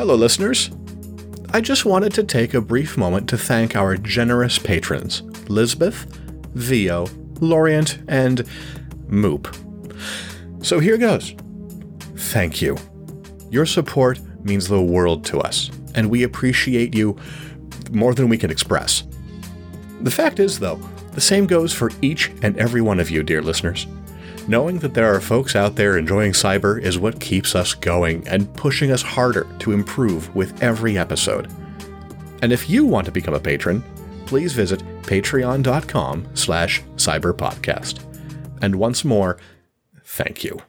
Hello, listeners. I just wanted to take a brief moment to thank our generous patrons Lisbeth, Vio, Lorient, and Moop. So here goes. Thank you. Your support means the world to us, and we appreciate you more than we can express. The fact is, though, the same goes for each and every one of you, dear listeners. Knowing that there are folks out there enjoying cyber is what keeps us going and pushing us harder to improve with every episode. And if you want to become a patron, please visit patreon.com slash cyberpodcast. And once more, thank you.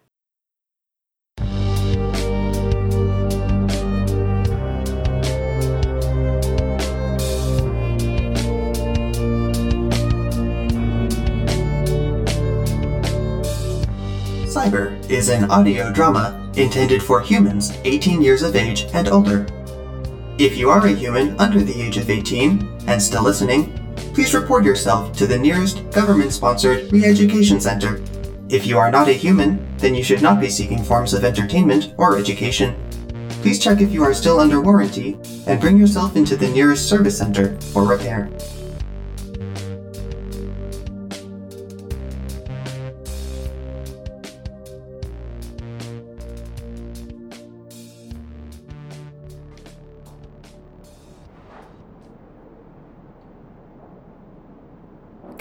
Cyber is an audio drama intended for humans 18 years of age and older. If you are a human under the age of 18 and still listening, please report yourself to the nearest government sponsored re education center. If you are not a human, then you should not be seeking forms of entertainment or education. Please check if you are still under warranty and bring yourself into the nearest service center for repair.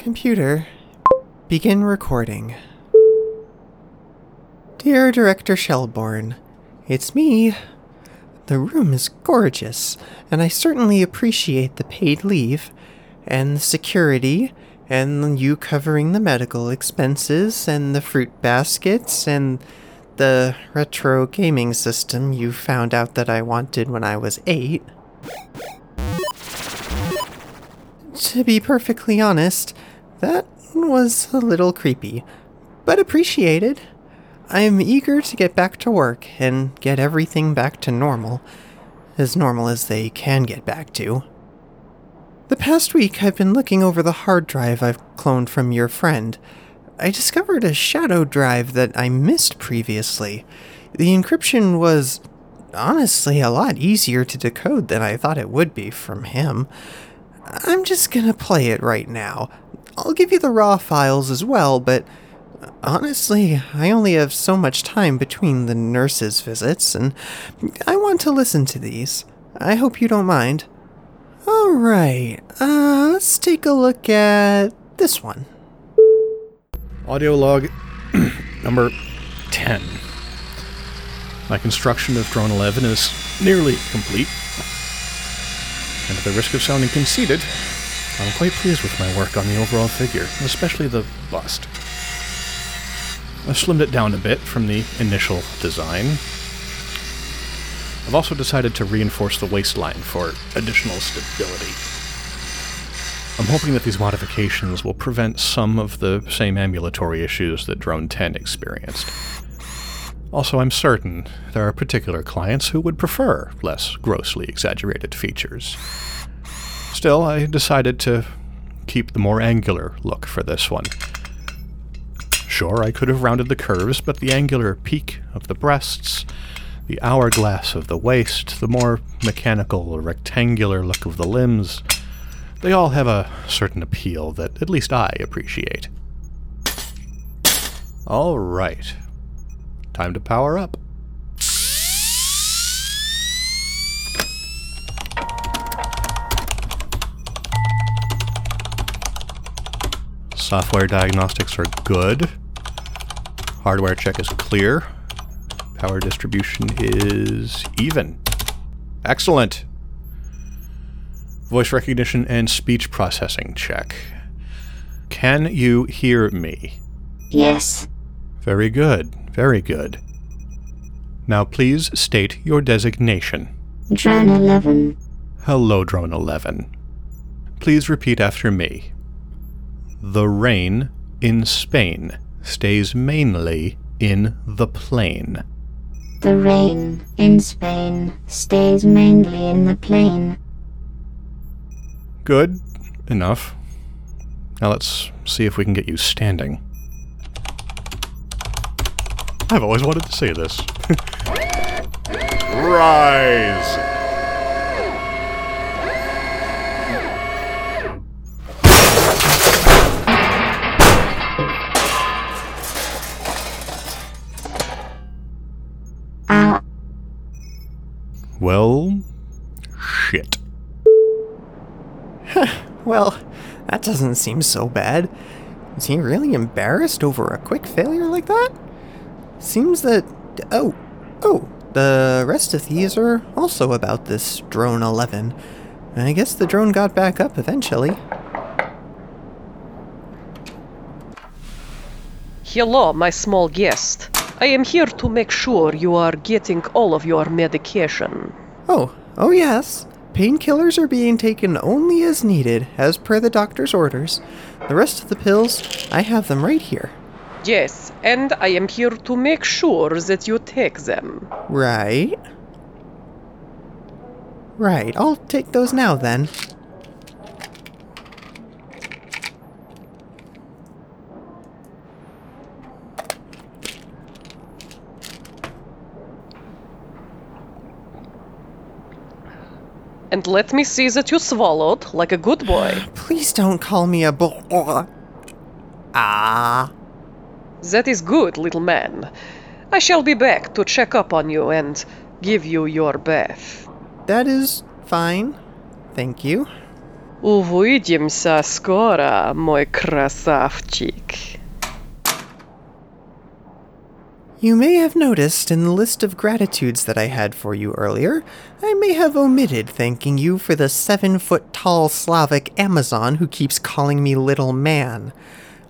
Computer, begin recording. Dear Director Shelbourne, it's me. The room is gorgeous, and I certainly appreciate the paid leave, and the security, and you covering the medical expenses, and the fruit baskets, and the retro gaming system you found out that I wanted when I was eight. To be perfectly honest, that was a little creepy, but appreciated. I am eager to get back to work and get everything back to normal, as normal as they can get back to. The past week, I've been looking over the hard drive I've cloned from your friend. I discovered a shadow drive that I missed previously. The encryption was honestly a lot easier to decode than I thought it would be from him. I'm just gonna play it right now. I'll give you the raw files as well, but honestly, I only have so much time between the nurse's visits, and I want to listen to these. I hope you don't mind. Alright, uh, let's take a look at this one. Audio log number 10. My construction of Drone 11 is nearly complete. And at the risk of sounding conceited, I'm quite pleased with my work on the overall figure, especially the bust. I've slimmed it down a bit from the initial design. I've also decided to reinforce the waistline for additional stability. I'm hoping that these modifications will prevent some of the same ambulatory issues that Drone 10 experienced. Also, I'm certain there are particular clients who would prefer less grossly exaggerated features. Still, I decided to keep the more angular look for this one. Sure, I could have rounded the curves, but the angular peak of the breasts, the hourglass of the waist, the more mechanical or rectangular look of the limbs, they all have a certain appeal that at least I appreciate. All right. Time to power up. Software diagnostics are good. Hardware check is clear. Power distribution is even. Excellent. Voice recognition and speech processing check. Can you hear me? Yes. Very good, very good. Now please state your designation. Drone 11. Hello, Drone 11. Please repeat after me. The rain in Spain stays mainly in the plain. The rain in Spain stays mainly in the plain. Good enough. Now let's see if we can get you standing. I've always wanted to say this. rise! Well, shit. Well, that doesn't seem so bad. Is he really embarrassed over a quick failure like that? Seems that. Oh, oh, the rest of these are also about this drone 11. I guess the drone got back up eventually. Hello, my small guest. I am here to make sure you are getting all of your medication. Oh, oh yes. Painkillers are being taken only as needed, as per the doctor's orders. The rest of the pills, I have them right here. Yes, and I am here to make sure that you take them. Right. Right, I'll take those now then. And let me see that you swallowed like a good boy. Please don't call me a bull. Ah. That is good, little man. I shall be back to check up on you and give you your bath. That is fine. Thank you. Увидимся скоро, мой красавчик. You may have noticed in the list of gratitudes that I had for you earlier, I may have omitted thanking you for the seven foot tall Slavic Amazon who keeps calling me little man.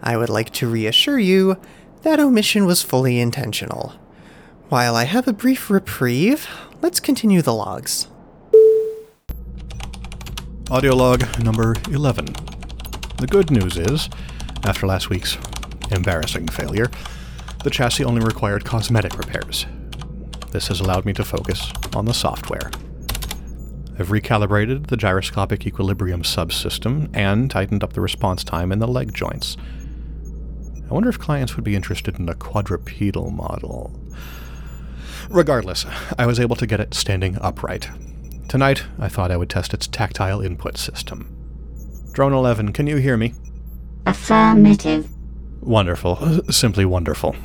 I would like to reassure you that omission was fully intentional. While I have a brief reprieve, let's continue the logs. Audio log number 11. The good news is, after last week's embarrassing failure, the chassis only required cosmetic repairs. This has allowed me to focus on the software. I've recalibrated the gyroscopic equilibrium subsystem and tightened up the response time in the leg joints. I wonder if clients would be interested in a quadrupedal model. Regardless, I was able to get it standing upright. Tonight, I thought I would test its tactile input system. Drone 11, can you hear me? Affirmative. Wonderful. Simply wonderful.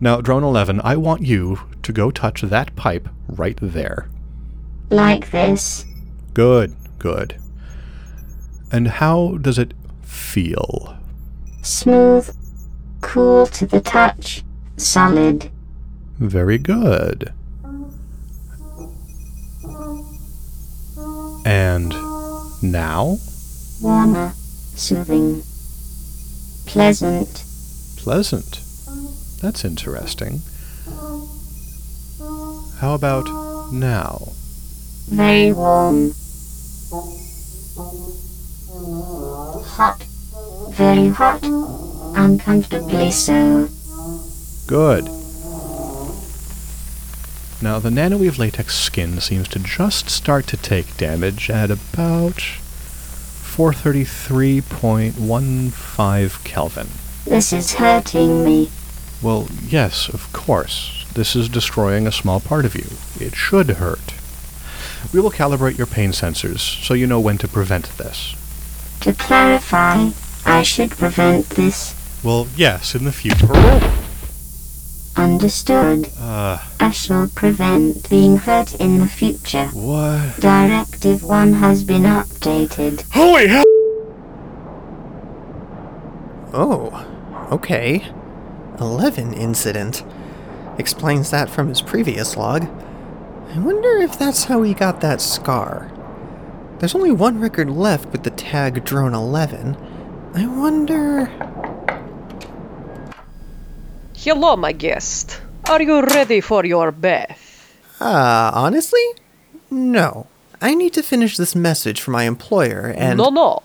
Now, Drone 11, I want you to go touch that pipe right there. Like this. Good, good. And how does it feel? Smooth. Cool to the touch. Solid. Very good. And now? Warmer. Soothing. Pleasant. Pleasant. That's interesting. How about now? Very warm. Hot. Very hot. Uncomfortably so. Good. Now, the nanoweave latex skin seems to just start to take damage at about 433.15 Kelvin. This is hurting me. Well, yes, of course. This is destroying a small part of you. It should hurt. We will calibrate your pain sensors so you know when to prevent this. To clarify, I should prevent this. Well, yes, in the future. Understood. Uh, I shall prevent being hurt in the future. what? Directive 1 has been updated. Holy hell! Oh, okay. 11 incident. Explains that from his previous log. I wonder if that's how he got that scar. There's only one record left with the tag Drone 11. I wonder. Hello, my guest. Are you ready for your bath? Uh, honestly? No. I need to finish this message for my employer and. No, no.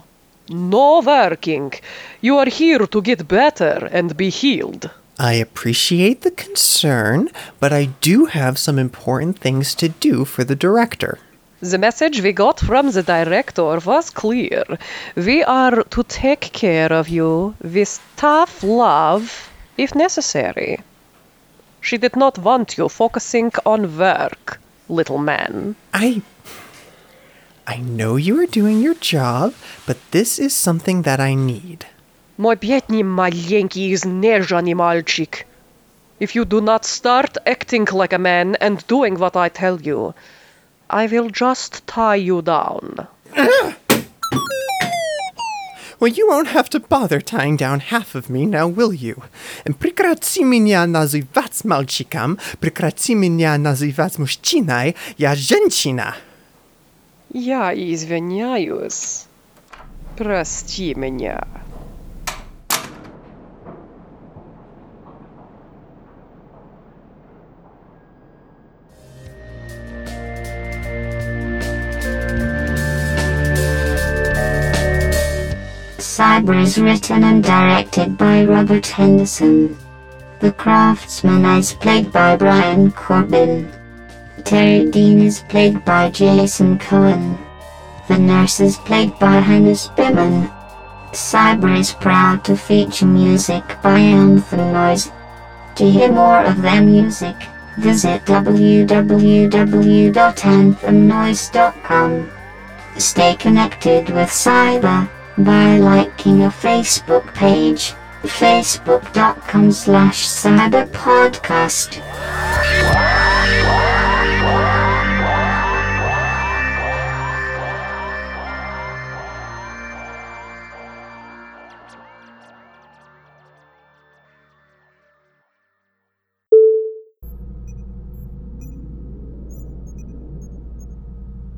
No working. You are here to get better and be healed. I appreciate the concern, but I do have some important things to do for the director. The message we got from the director was clear. We are to take care of you with tough love if necessary. She did not want you focusing on work. little man. I. I know you are doing your job, but this is something that I need. Мой бедный маленький изнеженный мальчик. If you do not start acting like a man and doing what I tell you, I will just tie you down. Well, you won't have to bother tying down half of me, now will you? And прекрати меня называть мальчиком, прекрати меня называть мужчиной, я женщина. Я извиняюсь. Прости меня. Cyber is written and directed by Robert Henderson. The Craftsman is played by Brian Corbin. Terry Dean is played by Jason Cohen. The Nurse is played by Hannah Spimman. Cyber is proud to feature music by Anthem Noise. To hear more of their music, visit www.anthemnoise.com. Stay connected with Cyber by liking a Facebook page, facebook.com slash cyberpodcast.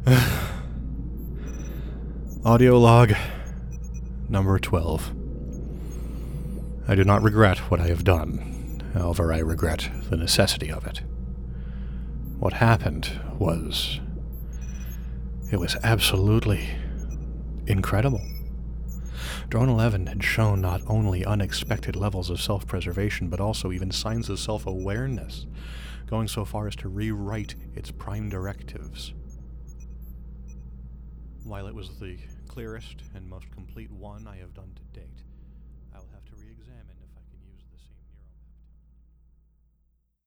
Audio log number 12. I do not regret what I have done. However, I regret the necessity of it. What happened was. It was absolutely incredible. Drone 11 had shown not only unexpected levels of self preservation, but also even signs of self awareness, going so far as to rewrite its prime directives. While it was the clearest and most complete one I have done to date,